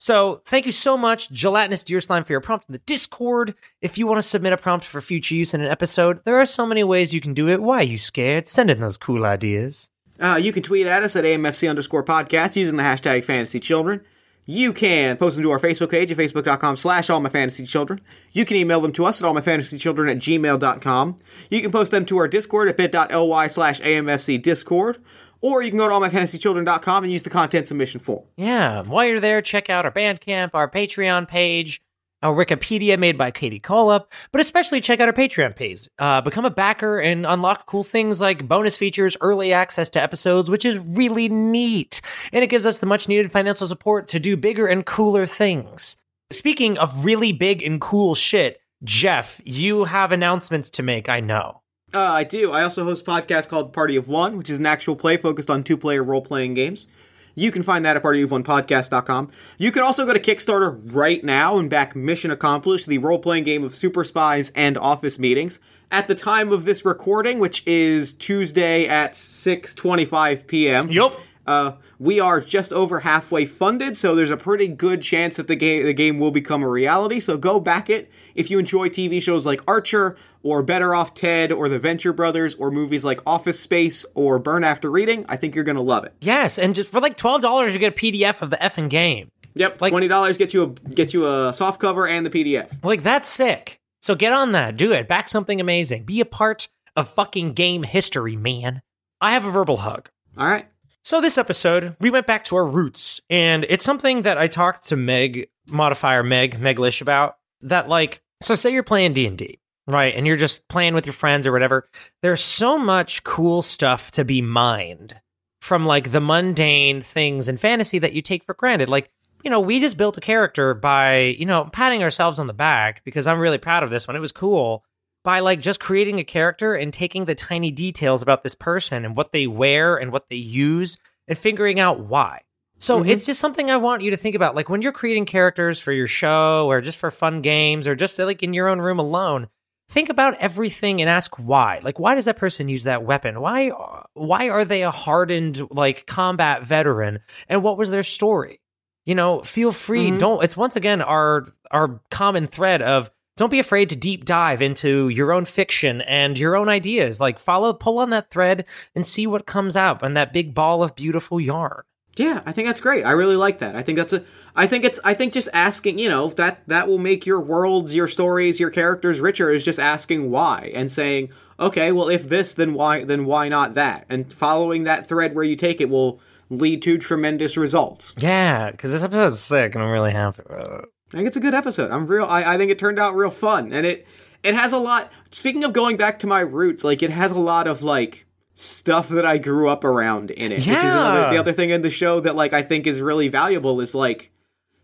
So thank you so much, gelatinous deer slime, for your prompt in the Discord. If you want to submit a prompt for future use in an episode, there are so many ways you can do it. Why are you scared? Send in those cool ideas. Uh, you can tweet at us at AMFC underscore podcast using the hashtag fantasy children. You can post them to our Facebook page at facebook.com slash all my fantasy children. You can email them to us at all my fantasy children at gmail.com. You can post them to our Discord at bit.ly slash AMFC Discord. Or you can go to allmyfantasychildren.com and use the content submission form. Yeah, while you're there, check out our Bandcamp, our Patreon page, our Wikipedia made by Katie Colup, but especially check out our Patreon page. Uh, become a backer and unlock cool things like bonus features, early access to episodes, which is really neat. And it gives us the much needed financial support to do bigger and cooler things. Speaking of really big and cool shit, Jeff, you have announcements to make, I know. Uh, I do. I also host a podcast called Party of One, which is an actual play focused on two player role playing games. You can find that at partyofonepodcast.com. You can also go to Kickstarter right now and back Mission Accomplished, the role playing game of Super Spies and Office Meetings. At the time of this recording, which is Tuesday at 6:25 p.m. Yup. Uh, we are just over halfway funded, so there's a pretty good chance that the game the game will become a reality. So go back it if you enjoy TV shows like Archer or Better Off Ted or The Venture Brothers or movies like Office Space or Burn After Reading. I think you're gonna love it. Yes, and just for like $12, you get a PDF of the effing game. Yep, Like- twenty dollars gets you a gets you a soft cover and the PDF. Like that's sick. So get on that. Do it. Back something amazing. Be a part of fucking game history, man. I have a verbal hug. All right. So this episode, we went back to our roots, and it's something that I talked to Meg modifier Meg Meglish about. That like, so say you're playing D and D, right? And you're just playing with your friends or whatever. There's so much cool stuff to be mined from like the mundane things in fantasy that you take for granted. Like, you know, we just built a character by, you know, patting ourselves on the back because I'm really proud of this one. It was cool by like just creating a character and taking the tiny details about this person and what they wear and what they use and figuring out why. So Mhm. it's just something I want you to think about. Like when you're creating characters for your show or just for fun games or just like in your own room alone, think about everything and ask why. Like why does that person use that weapon? Why why are they a hardened like combat veteran and what was their story? You know, feel free. Mhm. Don't it's once again our our common thread of don't be afraid to deep dive into your own fiction and your own ideas. Like follow pull on that thread and see what comes out and that big ball of beautiful yarn. Yeah, I think that's great. I really like that. I think that's a I think it's I think just asking, you know, that that will make your worlds, your stories, your characters richer is just asking why and saying, "Okay, well if this then why then why not that?" And following that thread where you take it will lead to tremendous results. Yeah, because this episode is sick and I'm really happy about it. I think it's a good episode. I'm real I, I think it turned out real fun. And it it has a lot speaking of going back to my roots, like it has a lot of like stuff that I grew up around in it. Which is another, Yeah. the other thing in the show that like I think is really valuable is like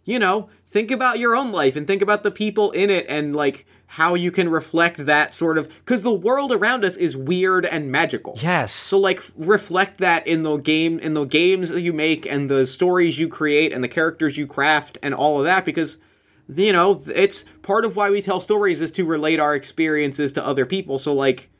you know, think about your own life and think about the people in it and like how you can reflect that sort of because the world around us is weird and magical. Yes. So like reflect that in the game in the games that you make and the stories you create and the characters you craft and all of that because you know it's part of why we tell stories is to relate our experiences to other people so like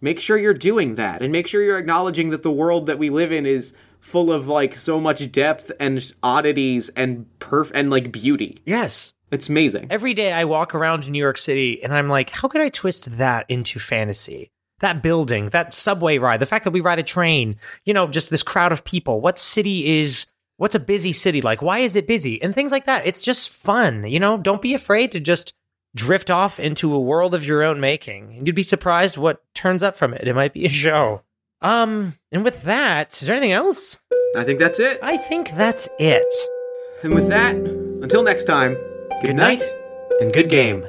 make sure you're doing that and make sure you're acknowledging that the world that we live in is full of like so much depth and oddities and perf and like beauty yes. it's amazing Every day I walk around New York City and I'm like, how could I twist that into fantasy? That building, that subway ride, the fact that we ride a train, you know, just this crowd of people. What city is, what's a busy city like? Why is it busy? And things like that. It's just fun, you know? Don't be afraid to just drift off into a world of your own making. And you'd be surprised what turns up from it. It might be a show. Um, and with that, is there anything else? i think that's it I think that's it. and with that until next time good, Good night night and good game.